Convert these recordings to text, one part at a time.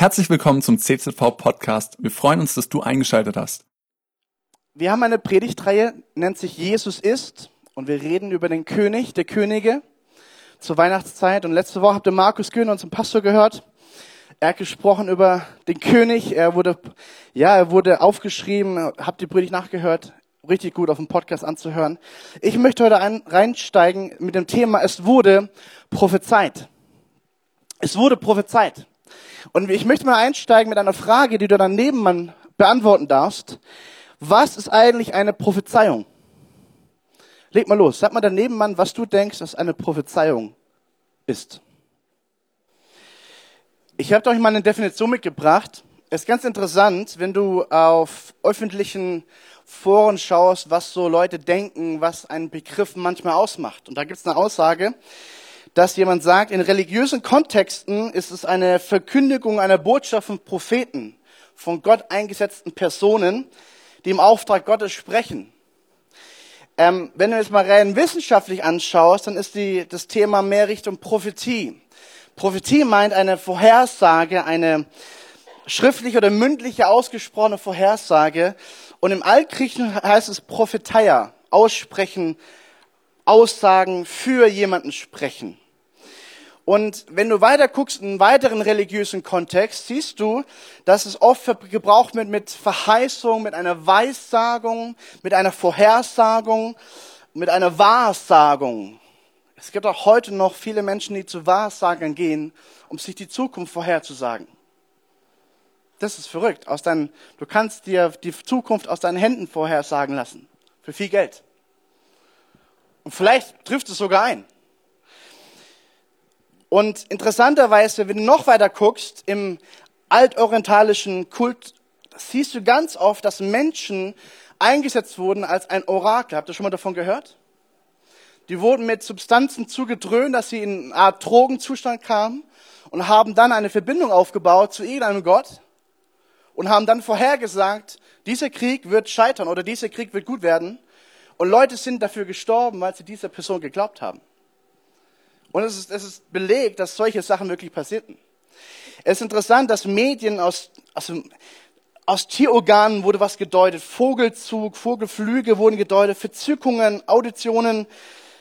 Herzlich willkommen zum CZV Podcast. Wir freuen uns, dass du eingeschaltet hast. Wir haben eine Predigtreihe, nennt sich Jesus ist und wir reden über den König der Könige zur Weihnachtszeit. Und letzte Woche habt ihr Markus Kühn, unseren Pastor, gehört. Er hat gesprochen über den König. Er wurde, ja, er wurde aufgeschrieben. Habt die Predigt nachgehört? Richtig gut auf dem Podcast anzuhören. Ich möchte heute ein, reinsteigen mit dem Thema, es wurde prophezeit. Es wurde prophezeit. Und ich möchte mal einsteigen mit einer Frage, die du dann Nebenmann beantworten darfst. Was ist eigentlich eine Prophezeiung? Leg mal los. Sag mal daneben, Mann, was du denkst, was eine Prophezeiung ist. Ich habe euch mal eine Definition mitgebracht. Es ist ganz interessant, wenn du auf öffentlichen Foren schaust, was so Leute denken, was ein Begriff manchmal ausmacht. Und da gibt es eine Aussage, dass jemand sagt, in religiösen Kontexten ist es eine Verkündigung einer Botschaft von Propheten, von Gott eingesetzten Personen, die im Auftrag Gottes sprechen. Ähm, wenn du es mal rein wissenschaftlich anschaust, dann ist die, das Thema mehr Richtung Prophetie. Prophetie meint eine Vorhersage, eine schriftliche oder mündliche ausgesprochene Vorhersage. Und im Altgriechen heißt es Prophetia, aussprechen, Aussagen für jemanden sprechen. Und wenn du weiter guckst in einen weiteren religiösen Kontext, siehst du, dass es oft gebraucht wird mit Verheißung, mit einer Weissagung, mit einer Vorhersagung, mit einer Wahrsagung. Es gibt auch heute noch viele Menschen, die zu Wahrsagern gehen, um sich die Zukunft vorherzusagen. Das ist verrückt. Aus deinen, du kannst dir die Zukunft aus deinen Händen vorhersagen lassen. Für viel Geld. Und vielleicht trifft es sogar ein. Und interessanterweise, wenn du noch weiter guckst, im altorientalischen Kult siehst du ganz oft, dass Menschen eingesetzt wurden als ein Orakel. Habt ihr schon mal davon gehört? Die wurden mit Substanzen zugedröhnt, dass sie in eine Art Drogenzustand kamen und haben dann eine Verbindung aufgebaut zu irgendeinem Gott und haben dann vorhergesagt, dieser Krieg wird scheitern oder dieser Krieg wird gut werden. Und Leute sind dafür gestorben, weil sie dieser Person geglaubt haben. Und es ist, es ist belegt, dass solche Sachen wirklich passierten. Es ist interessant, dass Medien aus, also aus Tierorganen wurde was gedeutet. Vogelzug, Vogelflüge wurden gedeutet, Verzückungen, Auditionen,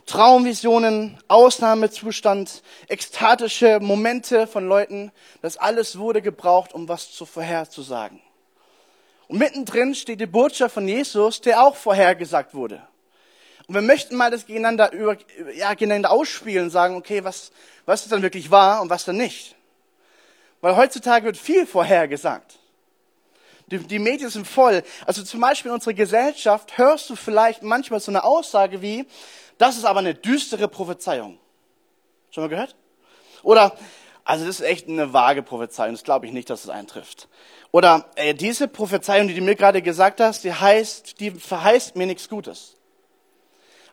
Traumvisionen, Ausnahmezustand, ekstatische Momente von Leuten. Das alles wurde gebraucht, um was zu vorherzusagen. Und mittendrin steht die Botschaft von Jesus, der auch vorhergesagt wurde. Und wir möchten mal das gegeneinander, über, ja, gegeneinander ausspielen, sagen, okay, was, was ist dann wirklich wahr und was dann nicht. Weil heutzutage wird viel vorhergesagt. Die, die Medien sind voll. Also zum Beispiel in unserer Gesellschaft hörst du vielleicht manchmal so eine Aussage wie, das ist aber eine düstere Prophezeiung. Schon mal gehört? Oder, also das ist echt eine vage Prophezeiung, das glaube ich nicht, dass es eintrifft. Oder äh, diese Prophezeiung, die du mir gerade gesagt hast, die heißt, die verheißt mir nichts Gutes.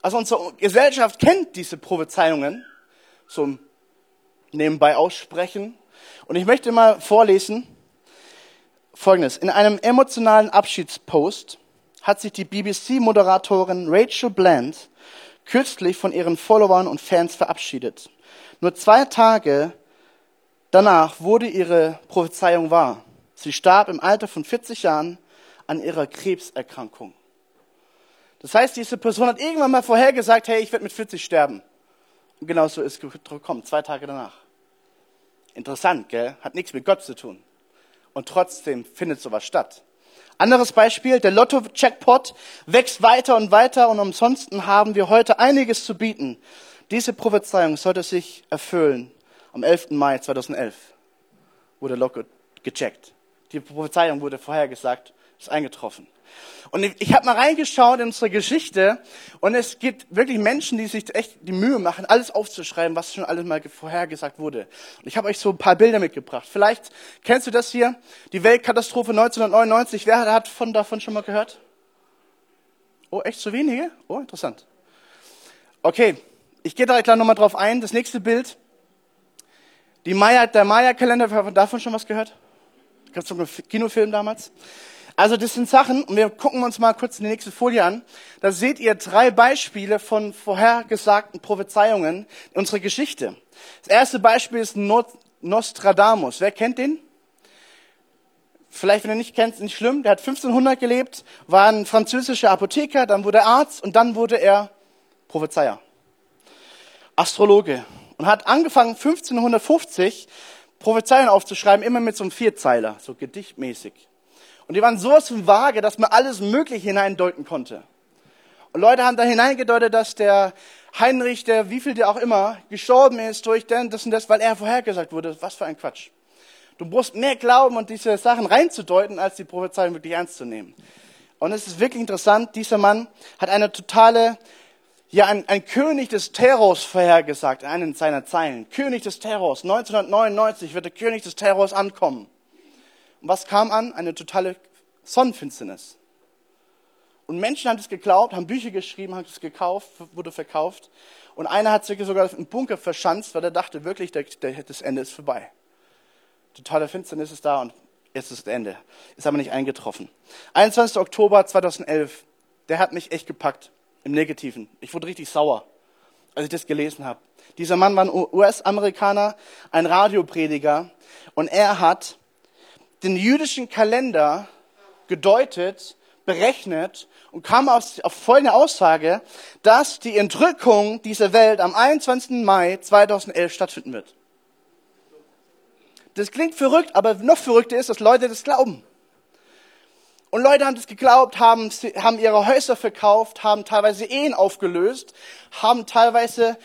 Also unsere Gesellschaft kennt diese Prophezeiungen zum nebenbei aussprechen. Und ich möchte mal vorlesen Folgendes. In einem emotionalen Abschiedspost hat sich die BBC-Moderatorin Rachel Bland kürzlich von ihren Followern und Fans verabschiedet. Nur zwei Tage danach wurde ihre Prophezeiung wahr. Sie starb im Alter von 40 Jahren an ihrer Krebserkrankung. Das heißt, diese Person hat irgendwann mal vorhergesagt, hey, ich werde mit 40 sterben. Und genau so ist es gekommen, zwei Tage danach. Interessant, gell? Hat nichts mit Gott zu tun. Und trotzdem findet sowas statt. Anderes Beispiel, der Lotto-Jackpot wächst weiter und weiter und ansonsten haben wir heute einiges zu bieten. Diese Prophezeiung sollte sich erfüllen. Am 11. Mai 2011 wurde Lotto gecheckt. Die Prophezeiung wurde vorhergesagt, ist eingetroffen. Und ich, habe mal reingeschaut in unsere Geschichte und es gibt wirklich Menschen, die sich echt die Mühe machen, alles aufzuschreiben, was schon alles mal vorhergesagt wurde. Und ich habe euch so ein paar Bilder mitgebracht. Vielleicht kennst du das hier, die Weltkatastrophe 1999. Wer hat von davon schon mal gehört? Oh, echt so wenige? Oh, interessant. Okay, ich gehe da gleich nochmal drauf ein. Das nächste Bild. Die Maya, der Maya-Kalender, davon schon was gehört? Gab es so einen Kinofilm damals? Also das sind Sachen, und wir gucken uns mal kurz die nächste Folie an. Da seht ihr drei Beispiele von vorhergesagten Prophezeiungen in unserer Geschichte. Das erste Beispiel ist Nostradamus. Wer kennt den? Vielleicht, wenn du nicht kennst, nicht schlimm. Der hat 1500 gelebt, war ein französischer Apotheker, dann wurde er Arzt und dann wurde er Prophezeier. Astrologe. Und hat angefangen, 1550 Prophezeiungen aufzuschreiben, immer mit so einem Vierzeiler, so gedichtmäßig. Und die waren sowas von vage, dass man alles Mögliche hineindeuten konnte. Und Leute haben da hineingedeutet, dass der Heinrich, der wie viel der auch immer, gestorben ist durch denn das und das, weil er vorhergesagt wurde. Was für ein Quatsch. Du musst mehr glauben und diese Sachen reinzudeuten, als die Prophezeiung wirklich ernst zu nehmen. Und es ist wirklich interessant, dieser Mann hat eine totale, ja, ein, ein König des Terrors vorhergesagt in einem seiner Zeilen. König des Terrors. 1999 wird der König des Terrors ankommen. Und was kam an? Eine totale Sonnenfinsternis. Und Menschen haben es geglaubt, haben Bücher geschrieben, haben es gekauft, wurde verkauft. Und einer hat sich sogar im Bunker verschanzt, weil er dachte wirklich, der, der, das Ende ist vorbei. Totale Finsternis ist da und jetzt ist das Ende. Ist aber nicht eingetroffen. 21. Oktober 2011, der hat mich echt gepackt. Im Negativen. Ich wurde richtig sauer, als ich das gelesen habe. Dieser Mann war ein US-Amerikaner, ein Radioprediger und er hat den jüdischen Kalender gedeutet berechnet und kam auf, auf folgende Aussage, dass die Entrückung dieser Welt am 21. Mai 2011 stattfinden wird. Das klingt verrückt, aber noch verrückter ist, dass Leute das glauben. Und Leute haben das geglaubt, haben, haben ihre Häuser verkauft, haben teilweise Ehen aufgelöst, haben teilweise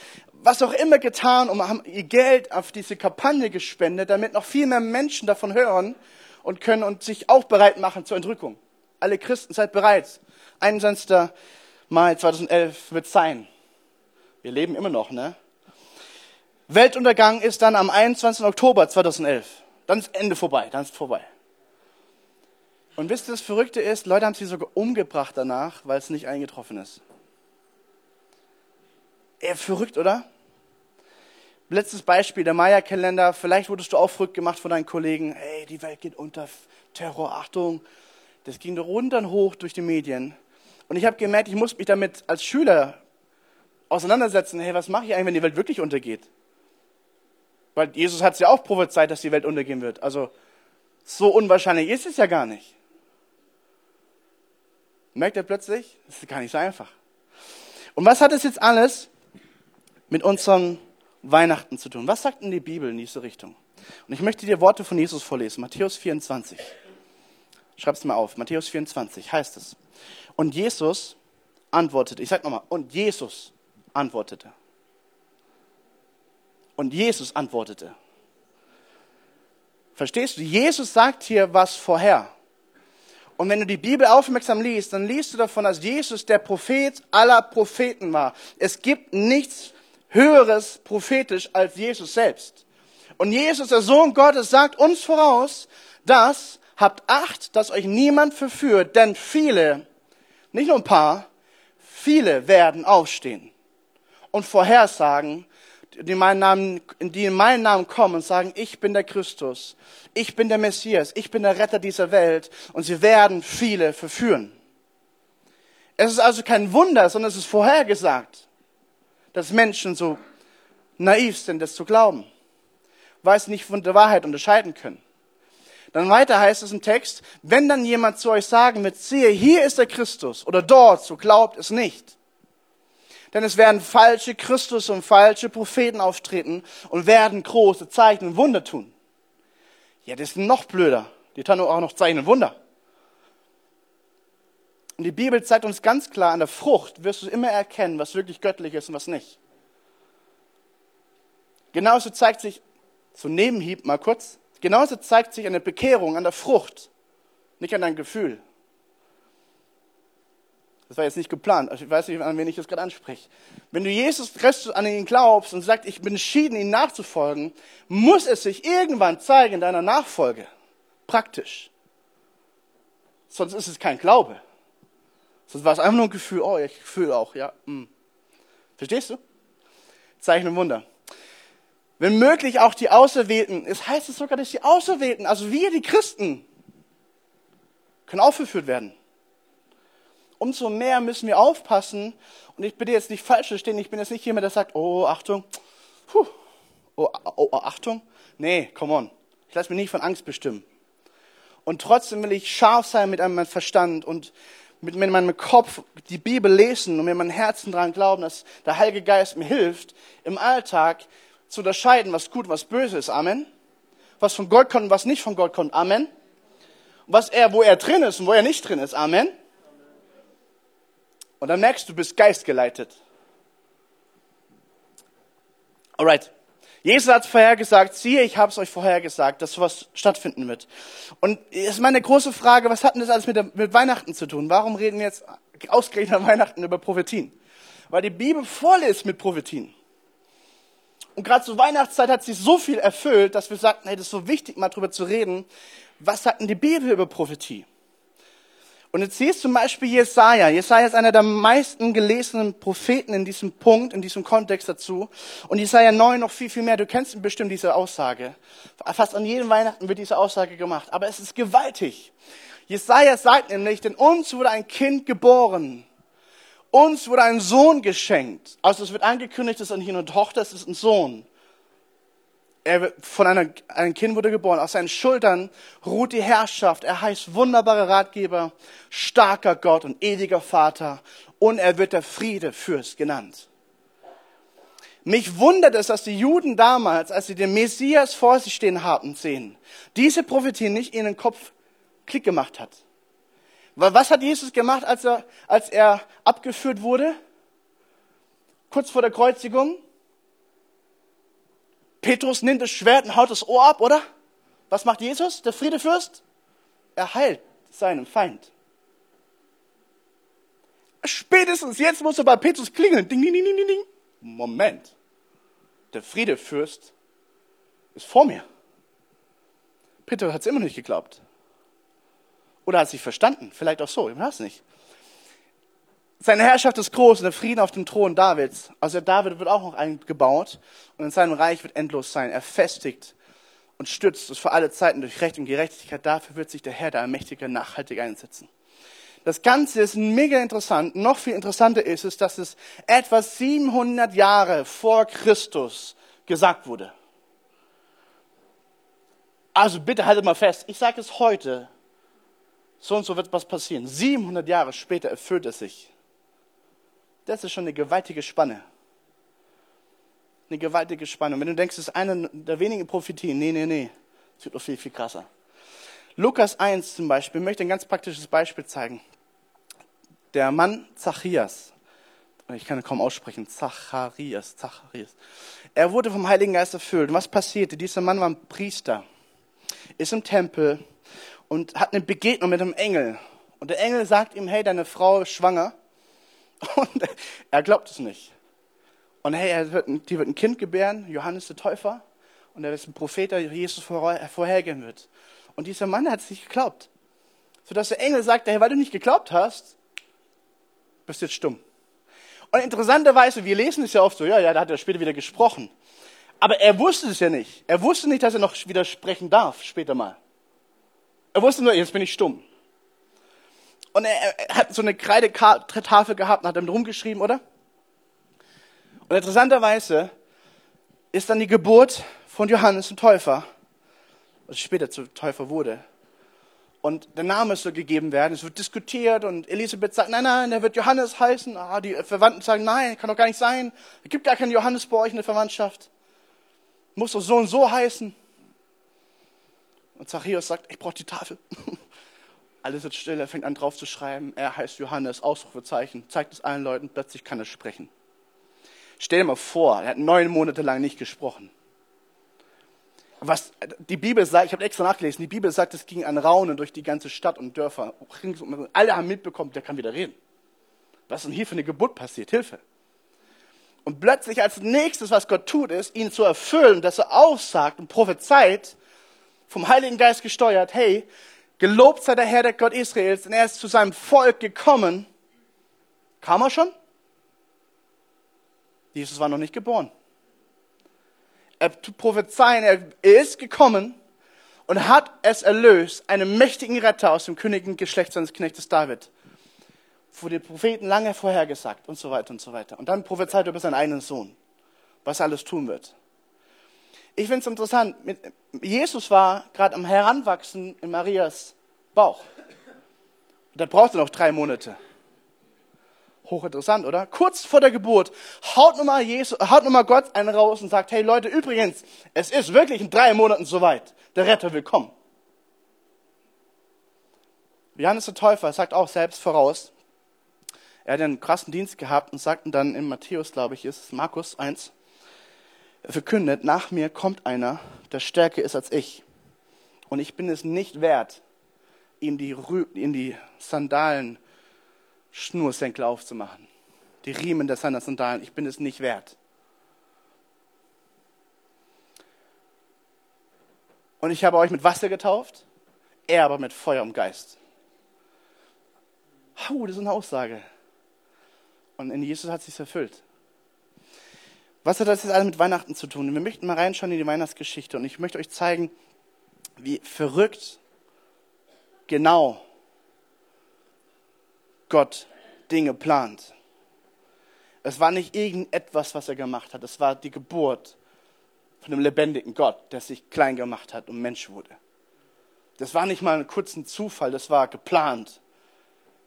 was auch immer getan und haben ihr Geld auf diese Kampagne gespendet, damit noch viel mehr Menschen davon hören und können und sich auch bereit machen zur Entrückung. Alle Christen, seid bereit. 21. Mai 2011 wird sein. Wir leben immer noch, ne? Weltuntergang ist dann am 21. Oktober 2011. Dann ist Ende vorbei, dann ist vorbei. Und wisst ihr, das Verrückte ist, Leute haben sie sogar umgebracht danach, weil es nicht eingetroffen ist. Eher verrückt, oder? Letztes Beispiel, der Maya-Kalender. Vielleicht wurdest du auch verrückt gemacht von deinen Kollegen. Hey, die Welt geht unter. Terror, Achtung. Das ging runter und hoch durch die Medien. Und ich habe gemerkt, ich muss mich damit als Schüler auseinandersetzen. Hey, was mache ich eigentlich, wenn die Welt wirklich untergeht? Weil Jesus hat es ja auch prophezeit, dass die Welt untergehen wird. Also so unwahrscheinlich ist es ja gar nicht. Merkt ihr plötzlich? Das ist gar nicht so einfach. Und was hat es jetzt alles mit unserem Weihnachten zu tun? Was sagt denn die Bibel in diese Richtung? Und ich möchte dir Worte von Jesus vorlesen. Matthäus 24. Schreib's mal auf. Matthäus 24 heißt es. Und Jesus antwortete. Ich sag nochmal. Und Jesus antwortete. Und Jesus antwortete. Verstehst du? Jesus sagt hier was vorher. Und wenn du die Bibel aufmerksam liest, dann liest du davon, dass Jesus der Prophet aller Propheten war. Es gibt nichts Höheres prophetisch als Jesus selbst. Und Jesus, der Sohn Gottes, sagt uns voraus, dass habt Acht, dass euch niemand verführt, denn viele, nicht nur ein paar, viele werden aufstehen und vorhersagen, die in, meinen Namen, die in meinen Namen kommen und sagen, ich bin der Christus, ich bin der Messias, ich bin der Retter dieser Welt und sie werden viele verführen. Es ist also kein Wunder, sondern es ist vorhergesagt, dass Menschen so naiv sind, das zu glauben, weil sie nicht von der Wahrheit unterscheiden können. Dann weiter heißt es im Text, wenn dann jemand zu euch sagen wird, siehe, hier ist der Christus oder dort, so glaubt es nicht. Denn es werden falsche Christus und falsche Propheten auftreten und werden große Zeichen und Wunder tun. Ja, das ist noch blöder. Die tun auch noch Zeichen und Wunder. Und die Bibel zeigt uns ganz klar, an der Frucht wirst du immer erkennen, was wirklich göttlich ist und was nicht. Genauso zeigt sich, so Nebenhieb mal kurz, Genauso zeigt sich eine Bekehrung an der Frucht, nicht an deinem Gefühl. Das war jetzt nicht geplant. Ich weiß nicht, an wen ich das gerade anspreche. Wenn du Jesus Christus an ihn glaubst und sagst, ich bin entschieden, ihm nachzufolgen, muss es sich irgendwann zeigen in deiner Nachfolge. Praktisch. Sonst ist es kein Glaube. Sonst war es einfach nur ein Gefühl, oh, ich fühle auch, ja. Hm. Verstehst du? Zeichen und Wunder wenn möglich auch die Auserwählten. Es heißt es sogar, dass die Auserwählten, also wir, die Christen, können aufgeführt werden. Umso mehr müssen wir aufpassen. Und ich bitte jetzt nicht falsch verstehen, ich bin jetzt nicht jemand, der sagt, oh, Achtung, puh, oh, oh, oh, Achtung. Nee, come on. Ich lasse mich nicht von Angst bestimmen. Und trotzdem will ich scharf sein mit meinem Verstand und mit, meinem Kopf die Bibel lesen und mit meinem Herzen daran glauben, dass der Heilige Geist mir hilft, im Alltag zu unterscheiden, was gut, was böse ist. Amen. Was von Gott kommt und was nicht von Gott kommt. Amen. Was er, wo er drin ist und wo er nicht drin ist. Amen. Und dann merkst du, du bist geistgeleitet. Alright. Jesus hat vorhergesagt, siehe, ich habe es euch vorhergesagt, dass sowas stattfinden wird. Und es ist meine große Frage, was hat denn das alles mit, der, mit Weihnachten zu tun? Warum reden wir jetzt ausgerechnet an Weihnachten über Prophetien? Weil die Bibel voll ist mit Prophetien. Und gerade zur Weihnachtszeit hat sich so viel erfüllt, dass wir sagten, hey, das ist so wichtig, mal drüber zu reden. Was sagt denn die Bibel über Prophetie? Und jetzt siehst zum Beispiel Jesaja. Jesaja ist einer der meisten gelesenen Propheten in diesem Punkt, in diesem Kontext dazu. Und Jesaja 9 noch viel, viel mehr. Du kennst bestimmt diese Aussage. Fast an jedem Weihnachten wird diese Aussage gemacht. Aber es ist gewaltig. Jesaja sagt nämlich, denn uns wurde ein Kind geboren. Uns wurde ein Sohn geschenkt. Also es wird angekündigt, es ist nicht eine Tochter, es ist ein Sohn er von einer, einem Kind wurde geboren. Auf seinen Schultern ruht die Herrschaft. Er heißt wunderbarer Ratgeber, starker Gott und ewiger Vater. Und er wird der Friedefürst genannt. Mich wundert es, dass die Juden damals, als sie den Messias vor sich stehen haben sehen, diese Prophetie nicht in den Kopf Klick gemacht hat. Weil was hat Jesus gemacht, als er, als er abgeführt wurde? Kurz vor der Kreuzigung? Petrus nimmt das Schwert und haut das Ohr ab, oder? Was macht Jesus, der Friedefürst? Er heilt seinen Feind. Spätestens jetzt muss er bei Petrus klingeln. Ding, ding, ding, ding, ding. Moment. Der Friedefürst ist vor mir. Petrus hat es immer nicht geglaubt. Oder hat sich verstanden. Vielleicht auch so, ich weiß es nicht. Seine Herrschaft ist groß und der Frieden auf dem Thron Davids. Also David wird auch noch eingebaut und in seinem Reich wird endlos sein. Er festigt und stützt es für alle Zeiten durch Recht und Gerechtigkeit. Dafür wird sich der Herr, der Allmächtige, nachhaltig einsetzen. Das Ganze ist mega interessant. Noch viel interessanter ist es, dass es etwa 700 Jahre vor Christus gesagt wurde. Also bitte haltet mal fest. Ich sage es heute. So und so wird was passieren. 700 Jahre später erfüllt es sich. Das ist schon eine gewaltige Spanne. Eine gewaltige Spanne. Und wenn du denkst, das ist eine der wenigen Prophetien, nee, nee, nee. Es wird noch viel, viel krasser. Lukas 1 zum Beispiel möchte ein ganz praktisches Beispiel zeigen. Der Mann Zacharias, ich kann ihn kaum aussprechen, Zacharias, Zacharias. Er wurde vom Heiligen Geist erfüllt. Und was passierte? Dieser Mann war ein Priester, ist im Tempel und hat eine Begegnung mit einem Engel. Und der Engel sagt ihm, hey, deine Frau ist schwanger und er glaubt es nicht. Und hey, er wird, die wird ein Kind gebären, Johannes der Täufer. Und er ist ein Prophet, der Jesus vorhergehen wird. Und dieser Mann hat es nicht geglaubt. Sodass der Engel sagt, hey, weil du nicht geglaubt hast, bist du jetzt stumm. Und interessanterweise, wir lesen es ja oft so, ja, ja, da hat er später wieder gesprochen. Aber er wusste es ja nicht. Er wusste nicht, dass er noch widersprechen darf, später mal. Er wusste nur, jetzt bin ich stumm. Und er, hat so eine Kreidetafel gehabt und hat damit rumgeschrieben, oder? Und interessanterweise ist dann die Geburt von Johannes dem Täufer, was später zu Täufer wurde. Und der Name soll gegeben werden. Es wird diskutiert und Elisabeth sagt, nein, nein, der wird Johannes heißen. Ah, die Verwandten sagen, nein, kann doch gar nicht sein. Es gibt gar keinen Johannes bei euch in der Verwandtschaft. Muss doch so und so heißen. Und Zachäus sagt, ich brauche die Tafel. Alles wird still, er fängt an drauf zu schreiben, er heißt Johannes, Ausrufezeichen, zeigt es allen Leuten, plötzlich kann er sprechen. Stell dir mal vor, er hat neun Monate lang nicht gesprochen. Was die Bibel sagt, ich habe extra nachgelesen, die Bibel sagt, es ging ein Raunen durch die ganze Stadt und Dörfer. Alle haben mitbekommen, der kann wieder reden. Was ist denn hier für eine Geburt passiert? Hilfe. Und plötzlich als nächstes, was Gott tut, ist, ihn zu erfüllen, dass er aussagt und prophezeit, vom Heiligen Geist gesteuert, hey, Gelobt sei der Herr, der Gott Israels, denn er ist zu seinem Volk gekommen. Kam er schon? Jesus war noch nicht geboren. Er prophezeien, er ist gekommen und hat es erlöst, einen mächtigen Retter aus dem königlichen Geschlecht seines Knechtes David. Vor den Propheten lange vorhergesagt und so weiter und so weiter. Und dann prophezeit er über seinen eigenen Sohn, was er alles tun wird. Ich finde es interessant, Jesus war gerade am Heranwachsen in Marias Bauch. Und das braucht er noch drei Monate. Hochinteressant, oder? Kurz vor der Geburt haut nochmal, Jesus, haut nochmal Gott einen raus und sagt, hey Leute, übrigens, es ist wirklich in drei Monaten soweit. Der Retter will kommen. Johannes der Täufer sagt auch selbst voraus, er hat einen krassen Dienst gehabt und sagten dann in Matthäus, glaube ich, ist es Markus 1, er verkündet, nach mir kommt einer, der stärker ist als ich. Und ich bin es nicht wert, ihm die, in die Sandalen Schnursenkel aufzumachen. Die Riemen der seiner Sandalen. Ich bin es nicht wert. Und ich habe euch mit Wasser getauft, er aber mit Feuer und Geist. Hau, das ist eine Aussage. Und in Jesus hat es sich erfüllt. Was hat das jetzt alles mit Weihnachten zu tun? Wir möchten mal reinschauen in die Weihnachtsgeschichte und ich möchte euch zeigen, wie verrückt genau Gott Dinge plant. Es war nicht irgendetwas, was er gemacht hat. Es war die Geburt von dem lebendigen Gott, der sich klein gemacht hat und Mensch wurde. Das war nicht mal ein kurzer Zufall, das war geplant.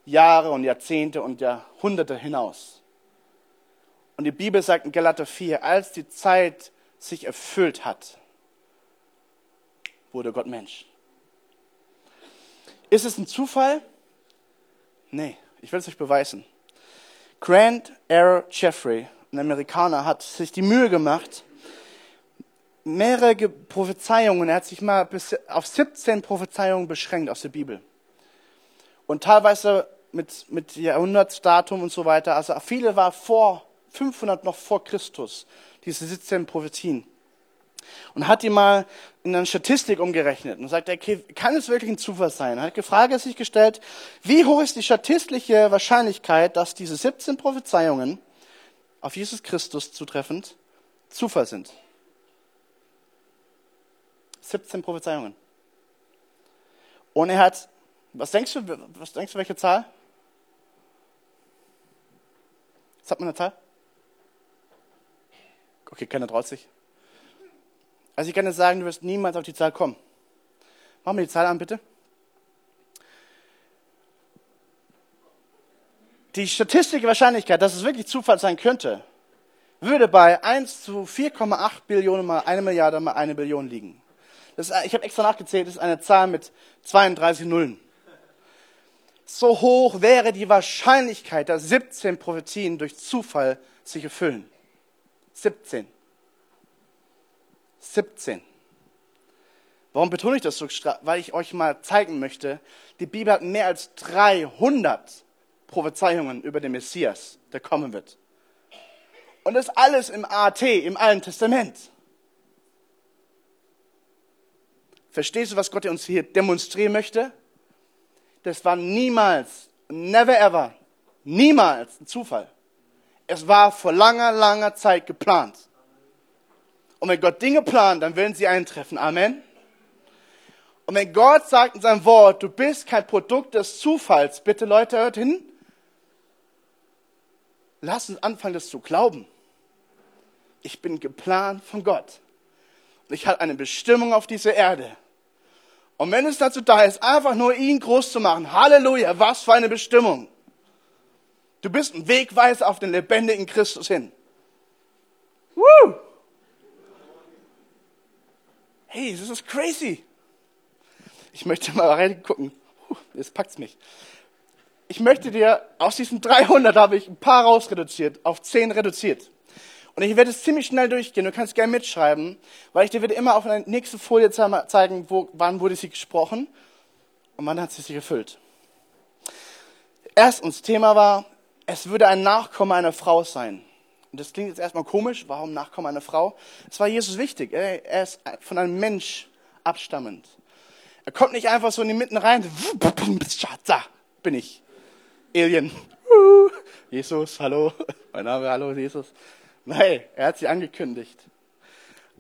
Jahre und Jahrzehnte und Jahrhunderte hinaus. Und die Bibel sagt in Galater 4, als die Zeit sich erfüllt hat, wurde Gott Mensch. Ist es ein Zufall? Nee, ich will es euch beweisen. Grant R. Jeffrey, ein Amerikaner, hat sich die Mühe gemacht, mehrere Prophezeiungen, er hat sich mal bis auf 17 Prophezeiungen beschränkt aus der Bibel. Und teilweise mit, mit Jahrhundertsdatum und so weiter. Also viele war vor 500 noch vor Christus, diese 17 Prophetien. Und hat die mal in eine Statistik umgerechnet und sagt, okay, kann es wirklich ein Zufall sein? Er hat die Frage sich gestellt, wie hoch ist die statistische Wahrscheinlichkeit, dass diese 17 Prophezeiungen auf Jesus Christus zutreffend Zufall sind? 17 Prophezeiungen. Und er hat, was denkst du, was denkst du, welche Zahl? Sagt man eine Zahl? Okay, keiner traut sich. Also ich kann dir sagen, du wirst niemals auf die Zahl kommen. Mach mir die Zahl an, bitte. Die statistische Wahrscheinlichkeit, dass es wirklich Zufall sein könnte, würde bei 1 zu 4,8 Billionen mal eine Milliarde mal eine Billion liegen. Das ich habe extra nachgezählt, das ist eine Zahl mit 32 Nullen. So hoch wäre die Wahrscheinlichkeit, dass 17 Prophetien durch Zufall sich erfüllen. 17. 17. Warum betone ich das so? Weil ich euch mal zeigen möchte, die Bibel hat mehr als 300 Prophezeiungen über den Messias, der kommen wird. Und das alles im AT, im Alten Testament. Verstehst du, was Gott uns hier demonstrieren möchte? Das war niemals, never ever, niemals ein Zufall. Es war vor langer, langer Zeit geplant. Und wenn Gott Dinge plant, dann werden sie eintreffen. Amen. Und wenn Gott sagt in seinem Wort, du bist kein Produkt des Zufalls, bitte Leute, hört hin. Lass uns anfangen, das zu glauben. Ich bin geplant von Gott. Und ich habe eine Bestimmung auf dieser Erde. Und wenn es dazu da ist, einfach nur ihn groß zu machen, Halleluja, was für eine Bestimmung. Du bist ein Wegweiser auf den lebendigen Christus hin. Woo! Hey, das ist crazy. Ich möchte mal reingucken. Jetzt packt's mich. Ich möchte dir aus diesen 300 habe ich ein paar rausreduziert, auf 10 reduziert. Und ich werde es ziemlich schnell durchgehen. Du kannst gerne mitschreiben, weil ich dir werde immer auf eine nächste Folie zeigen, wo, wann wurde sie gesprochen und wann hat sie sich erfüllt. Erstens, Thema war, es würde ein Nachkomme einer Frau sein. Und das klingt jetzt erstmal komisch, warum Nachkomme einer Frau? Es war Jesus wichtig. Er ist von einem Mensch abstammend. Er kommt nicht einfach so in die Mitten rein, da bin ich. Alien. Jesus, hallo. Mein Name, hallo, Jesus. Nein, er hat sie angekündigt.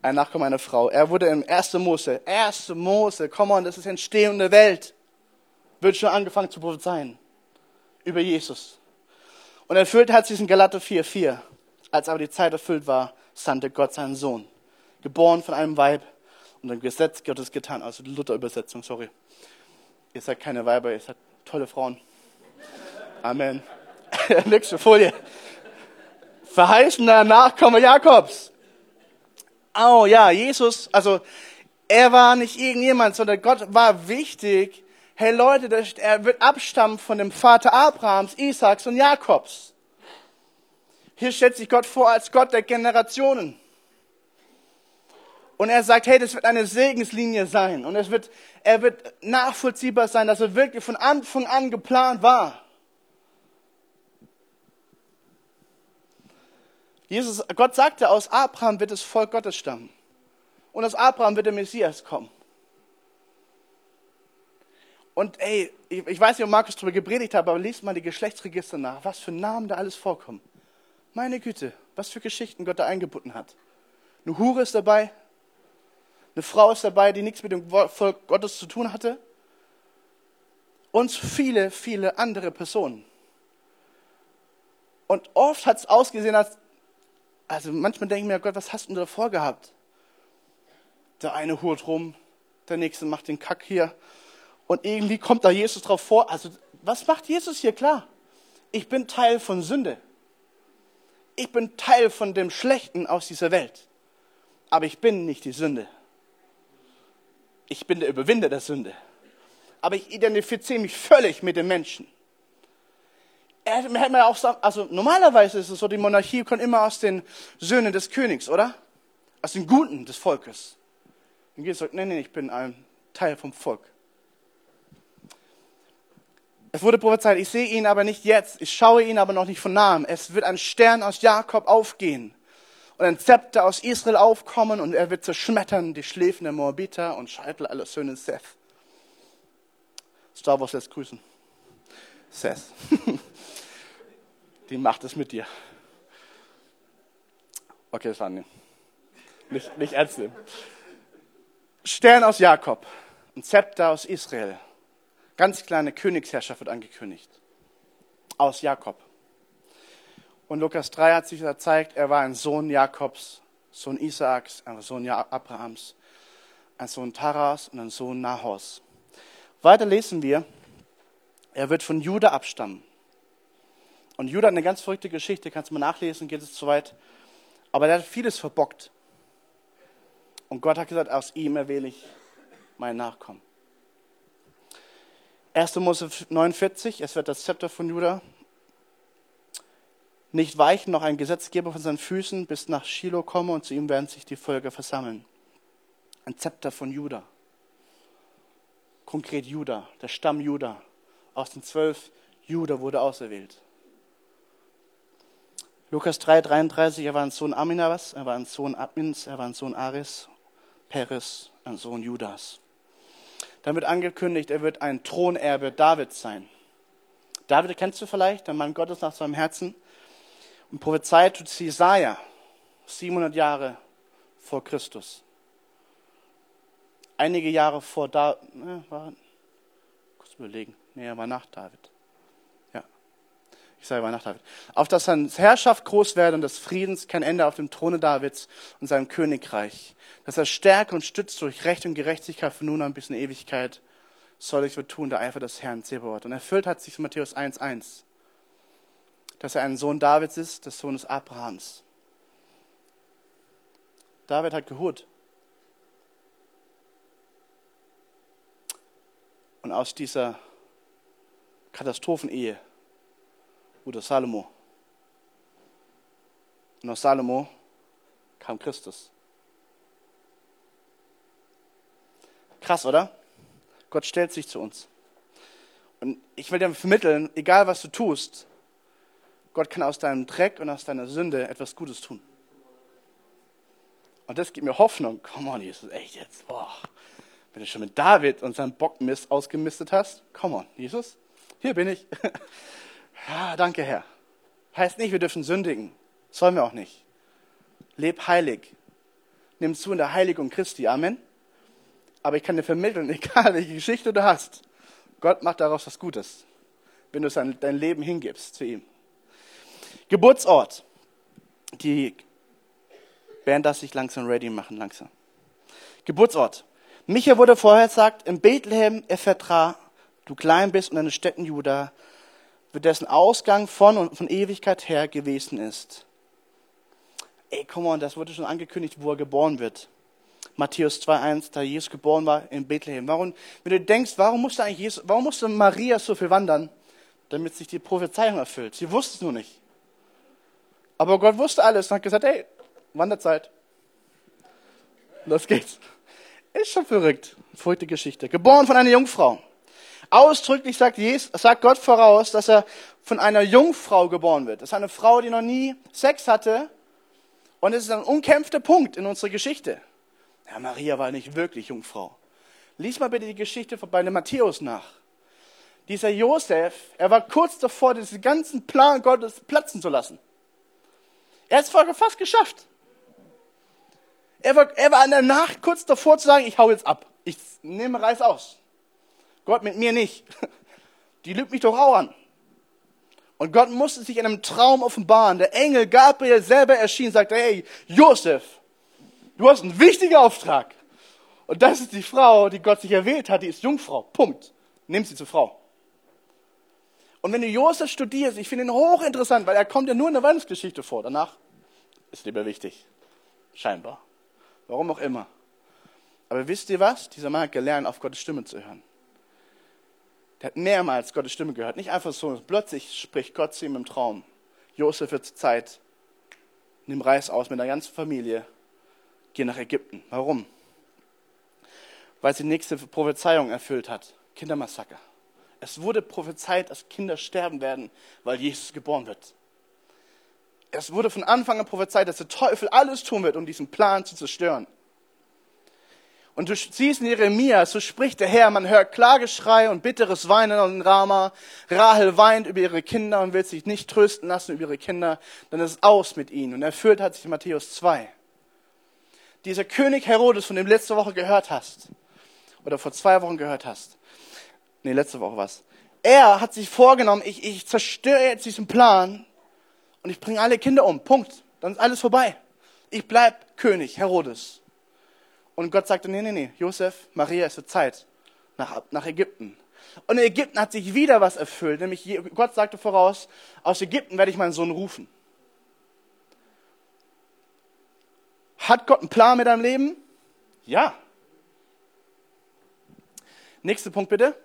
Ein Nachkomme einer Frau. Er wurde im 1. Mose, 1. Mose, komm on, das ist entstehende Welt. Wird schon angefangen zu prophezeien. Über Jesus. Und erfüllt hat sie es in Galater 4,4. Als aber die Zeit erfüllt war, sandte Gott seinen Sohn. Geboren von einem Weib und dem Gesetz Gottes getan. Also die Luther-Übersetzung, sorry. Ihr seid keine Weiber, ihr seid tolle Frauen. Amen. Nächste Folie. Verheißener Nachkomme Jakobs. Oh ja, Jesus, also er war nicht irgendjemand, sondern Gott war wichtig. Hey Leute, er wird abstammen von dem Vater Abrahams, Isaaks und Jakobs. Hier stellt sich Gott vor als Gott der Generationen. Und er sagt, hey, das wird eine Segenslinie sein. Und es wird, er wird nachvollziehbar sein, dass er wirklich von Anfang an geplant war. Jesus, Gott sagte, aus Abraham wird das Volk Gottes stammen. Und aus Abraham wird der Messias kommen. Und ey, ich, ich weiß nicht, ob Markus darüber gepredigt hat, aber liest mal die Geschlechtsregister nach, was für Namen da alles vorkommen. Meine Güte, was für Geschichten Gott da eingebunden hat. Eine Hure ist dabei, eine Frau ist dabei, die nichts mit dem Volk Gottes zu tun hatte. Und viele, viele andere Personen. Und oft hat es ausgesehen, als, also manchmal denke ich mir, Gott, was hast du da vorgehabt? Der eine hurt rum, der nächste macht den Kack hier. Und irgendwie kommt da Jesus drauf vor. Also, was macht Jesus hier klar? Ich bin Teil von Sünde. Ich bin Teil von dem Schlechten aus dieser Welt. Aber ich bin nicht die Sünde ich bin der Überwinder der Sünde. Aber ich identifiziere mich völlig mit den Menschen. Er hätte mir auch sagen, also normalerweise ist es so, die Monarchie kommt immer aus den Söhnen des Königs, oder? Aus den Guten des Volkes. Und Jesus sagt, nein, nein, ich bin ein Teil vom Volk. Es wurde prophezeit, ich sehe ihn aber nicht jetzt, ich schaue ihn aber noch nicht von nahem. Es wird ein Stern aus Jakob aufgehen und ein Zepter aus Israel aufkommen und er wird zerschmettern die Schläfen der Moabiter und Scheitel aller Söhne Seth. Star Wars lässt grüßen. Seth. die macht es mit dir. Okay, das war nicht, nicht, ernst nehmen. Stern aus Jakob, ein Zepter aus Israel. Ganz kleine Königsherrschaft wird angekündigt. Aus Jakob. Und Lukas 3 hat sich gezeigt, er war ein Sohn Jakobs, Sohn Isaaks, ein Sohn Abrahams, ein Sohn Taras und ein Sohn Nahos. Weiter lesen wir, er wird von Juda abstammen. Und Juda hat eine ganz verrückte Geschichte, kannst du mal nachlesen, geht es zu weit. Aber er hat vieles verbockt. Und Gott hat gesagt, aus ihm erwähle ich meinen Nachkommen. 1. Mose 49, es wird das Zepter von Juda nicht weichen noch ein Gesetzgeber von seinen Füßen, bis nach Shiloh komme und zu ihm werden sich die Völker versammeln. Ein Zepter von Juda. Konkret Juda, der Stamm Juda. Aus den zwölf Juda wurde auserwählt. Lukas 3, 33, er war ein Sohn Aminas, er war ein Sohn Admins, er war ein Sohn Aris, Peres, ein Sohn Judas. Wird angekündigt, er wird ein Thronerbe Davids sein. David kennst du vielleicht, der Mann Gottes nach seinem Herzen. Und prophezeit tut Jesaja 700 Jahre vor Christus. Einige Jahre vor da, ne, war, kurz überlegen, nee, er war nach David. Ich sage, er war nach David. Auf dass seine Herrschaft groß werde und des Friedens kein Ende auf dem Throne Davids und seinem Königreich. Dass er Stärke und Stütz durch Recht und Gerechtigkeit von nun an bis in Ewigkeit soll ich wird tun, der Eifer des Herrn Zebaoth. Und erfüllt hat sich Matthäus 1,1 dass er ein Sohn Davids ist, des Sohnes Abrahams. David hat gehurt. Und aus dieser Katastrophenehe wurde Salomo. Und aus Salomo kam Christus. Krass, oder? Gott stellt sich zu uns. Und ich will dir vermitteln, egal was du tust, Gott kann aus deinem Dreck und aus deiner Sünde etwas Gutes tun. Und das gibt mir Hoffnung. Come on, Jesus, echt jetzt. Boah. Wenn du schon mit David und seinem Bockmist ausgemistet hast, come on, Jesus, hier bin ich. ja, danke, Herr. Heißt nicht, wir dürfen sündigen. Sollen wir auch nicht. Leb heilig. Nimm zu in der Heiligung Christi. Amen. Aber ich kann dir vermitteln, egal welche Geschichte du hast, Gott macht daraus was Gutes, wenn du dein Leben hingibst zu ihm. Geburtsort. Die Band darf sich langsam ready machen, langsam. Geburtsort. Micha wurde vorher gesagt, in Bethlehem Ephatra du klein bist und deine Städten Juda, wird dessen Ausgang von und von Ewigkeit her gewesen ist. Ey, komm on, das wurde schon angekündigt, wo er geboren wird. Matthäus 2,1, da Jesus geboren war in Bethlehem. Warum, wenn du denkst, warum musste eigentlich Jesus, warum musste Maria so viel wandern? Damit sich die Prophezeiung erfüllt. Sie wusste es nur nicht. Aber Gott wusste alles und hat gesagt, hey, Wanderzeit. Los geht's. Ist schon verrückt. Verrückte Geschichte. Geboren von einer Jungfrau. Ausdrücklich sagt, Jesus, sagt Gott voraus, dass er von einer Jungfrau geboren wird. Das ist eine Frau, die noch nie Sex hatte. Und es ist ein umkämpfter Punkt in unserer Geschichte. Ja, Maria war nicht wirklich Jungfrau. Lies mal bitte die Geschichte bei dem Matthäus nach. Dieser Josef, er war kurz davor, diesen ganzen Plan Gottes platzen zu lassen. Er hat es fast geschafft. Er war, er war in der Nacht kurz davor zu sagen, ich hau jetzt ab. Ich nehme Reis aus. Gott mit mir nicht. Die lügt mich doch auch an. Und Gott musste sich in einem Traum offenbaren. Der Engel Gabriel selber erschien und sagte, hey, Josef, du hast einen wichtigen Auftrag. Und das ist die Frau, die Gott sich erwählt hat, die ist Jungfrau. Punkt. Nimm sie zur Frau. Und wenn du Josef studierst, ich finde ihn hochinteressant, weil er kommt ja nur in der Weihnachtsgeschichte vor. Danach ist lieber wichtig. Scheinbar. Warum auch immer. Aber wisst ihr was? Dieser Mann hat gelernt, auf Gottes Stimme zu hören. Der hat mehrmals Gottes Stimme gehört. Nicht einfach so, plötzlich spricht Gott zu ihm im Traum. Josef wird zur Zeit, nimm Reis aus mit der ganzen Familie, geh nach Ägypten. Warum? Weil sie die nächste Prophezeiung erfüllt hat. Kindermassaker. Es wurde prophezeit, dass Kinder sterben werden, weil Jesus geboren wird. Es wurde von Anfang an prophezeit, dass der Teufel alles tun wird, um diesen Plan zu zerstören. Und du siehst in Jeremia, so spricht der Herr, man hört Klageschrei und bitteres Weinen und Rama. Rahel weint über ihre Kinder und will sich nicht trösten lassen über ihre Kinder, ist es aus mit ihnen. Und erfüllt hat sich Matthäus 2. Dieser König Herodes, von dem letzte Woche gehört hast, oder vor zwei Wochen gehört hast, nee, letzte Woche was, er hat sich vorgenommen, ich, ich zerstöre jetzt diesen Plan und ich bringe alle Kinder um. Punkt. Dann ist alles vorbei. Ich bleib König, Herodes. Und Gott sagte, nee, nee, nee, Josef, Maria, es wird Zeit nach, nach Ägypten. Und in Ägypten hat sich wieder was erfüllt, nämlich Gott sagte voraus, aus Ägypten werde ich meinen Sohn rufen. Hat Gott einen Plan mit deinem Leben? Ja. Nächster Punkt bitte.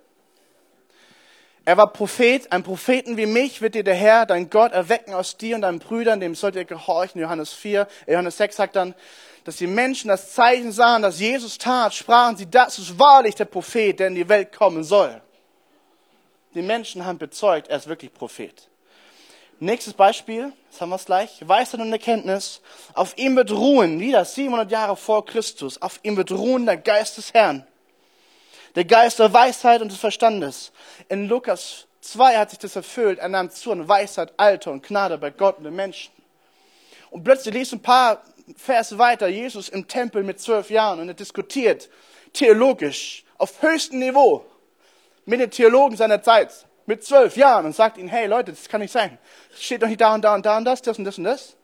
Er war Prophet, ein Propheten wie mich wird dir der Herr, dein Gott, erwecken aus dir und deinen Brüdern, dem sollt ihr gehorchen. Johannes 4, Johannes 6 sagt dann, dass die Menschen das Zeichen sahen, das Jesus tat, sprachen sie, das ist wahrlich der Prophet, der in die Welt kommen soll. Die Menschen haben bezeugt, er ist wirklich Prophet. Nächstes Beispiel, das haben wir es gleich. Weisheit und Erkenntnis. Auf ihm wird ruhen, wieder 700 Jahre vor Christus, auf ihm wird ruhen der Geist des Herrn der Geist der Weisheit und des Verstandes. In Lukas 2 hat sich das erfüllt. Er nahm zu an Weisheit, Alter und Gnade bei Gott und den Menschen. Und plötzlich liest ein paar Verse weiter Jesus im Tempel mit zwölf Jahren und er diskutiert theologisch auf höchstem Niveau mit den Theologen seiner Zeit mit zwölf Jahren und sagt ihnen, hey Leute, das kann nicht sein. Es steht doch nicht da und da und da und das, das und das und das.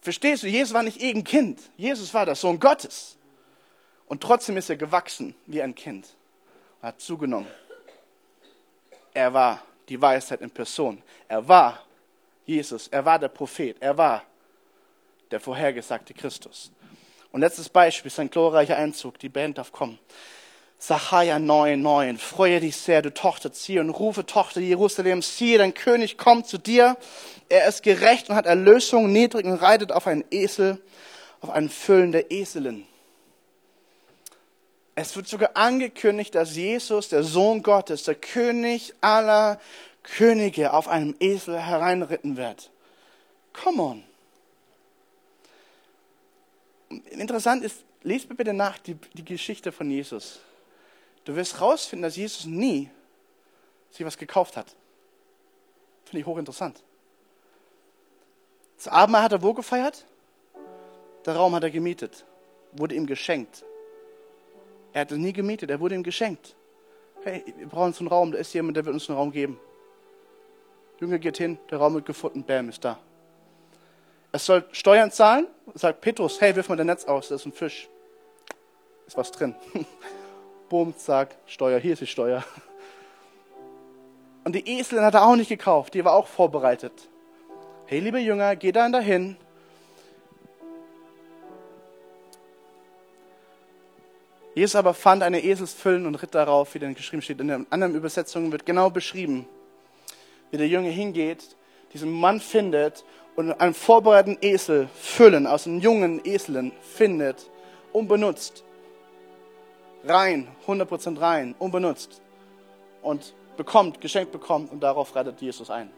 Verstehst du, Jesus war nicht irgendein Kind. Jesus war der Sohn Gottes. Und trotzdem ist er gewachsen wie ein Kind. Er hat zugenommen. Er war die Weisheit in Person. Er war Jesus. Er war der Prophet. Er war der vorhergesagte Christus. Und letztes Beispiel ist ein glorreicher Einzug. Die Band darf kommen. Sacharja 9, 9. Freue dich sehr, du Tochter Zion. Rufe Tochter Jerusalem. Siehe, dein König kommt zu dir. Er ist gerecht und hat Erlösung, niedrig und reitet auf einen Esel, auf einen Füllen der Eselin. Es wird sogar angekündigt, dass Jesus, der Sohn Gottes, der König aller Könige, auf einem Esel hereinritten wird. Come on. Interessant ist, lest mir bitte nach die, die Geschichte von Jesus. Du wirst herausfinden, dass Jesus nie sich was gekauft hat. Finde ich hochinteressant. Das Abendmahl hat er wo gefeiert? Der Raum hat er gemietet, wurde ihm geschenkt. Er hat es nie gemietet, er wurde ihm geschenkt. Hey, wir brauchen so einen Raum, da ist jemand, der wird uns einen Raum geben. Junge geht hin, der Raum wird gefunden, bam, ist da. Es soll Steuern zahlen, sagt Petrus, hey, wirf mal dein Netz aus, da ist ein Fisch. Ist was drin. Bumm, zack, Steuer, hier ist die Steuer. Und die Eselin hat er auch nicht gekauft, die war auch vorbereitet. Hey, liebe Jünger, geh dann dahin. Jesus aber fand eine Eselsfüllen und ritt darauf, wie dann geschrieben steht. In anderen Übersetzungen wird genau beschrieben, wie der Junge hingeht, diesen Mann findet und einen vorbereiteten Esel füllen aus einem jungen Eseln findet, unbenutzt, rein, 100% rein, unbenutzt und bekommt, geschenkt bekommt und darauf rettet Jesus ein.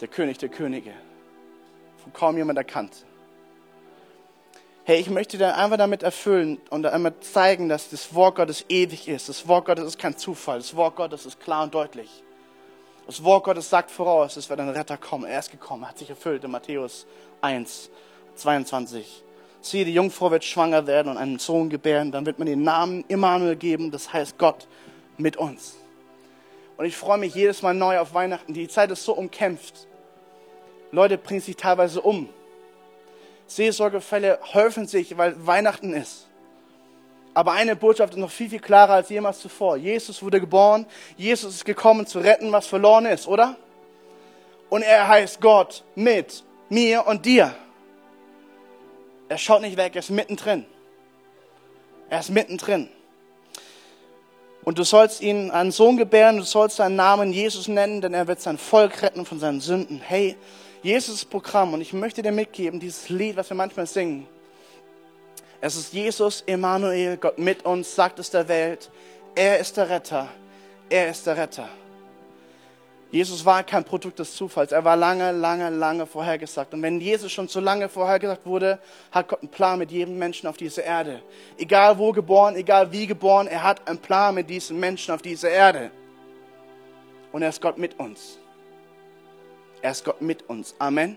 Der König der Könige, von kaum jemand erkannt. Hey, ich möchte dir einfach damit erfüllen und einmal zeigen, dass das Wort Gottes ewig ist. Das Wort Gottes ist kein Zufall. Das Wort Gottes ist klar und deutlich. Das Wort Gottes sagt voraus, es wird ein Retter kommen. Er ist gekommen, hat sich erfüllt in Matthäus 1, 22. Siehe, die Jungfrau wird schwanger werden und einen Sohn gebären. Dann wird man den Namen Immanuel geben, das heißt Gott mit uns. Und ich freue mich jedes Mal neu auf Weihnachten. Die Zeit ist so umkämpft. Leute bringen sich teilweise um. Seelsorgefälle häufen sich, weil Weihnachten ist. Aber eine Botschaft ist noch viel, viel klarer als jemals zuvor. Jesus wurde geboren. Jesus ist gekommen zu retten, was verloren ist, oder? Und er heißt Gott mit mir und dir. Er schaut nicht weg, er ist mittendrin. Er ist mittendrin. Und du sollst ihn einen Sohn gebären, du sollst seinen Namen Jesus nennen, denn er wird sein Volk retten von seinen Sünden. Hey, Jesus Programm und ich möchte dir mitgeben, dieses Lied, was wir manchmal singen. Es ist Jesus, Emmanuel, Gott mit uns, sagt es der Welt. Er ist der Retter. Er ist der Retter. Jesus war kein Produkt des Zufalls. Er war lange, lange, lange vorhergesagt. Und wenn Jesus schon so lange vorhergesagt wurde, hat Gott einen Plan mit jedem Menschen auf dieser Erde. Egal wo geboren, egal wie geboren, er hat einen Plan mit diesen Menschen auf dieser Erde. Und er ist Gott mit uns. Er ist Gott mit uns. Amen.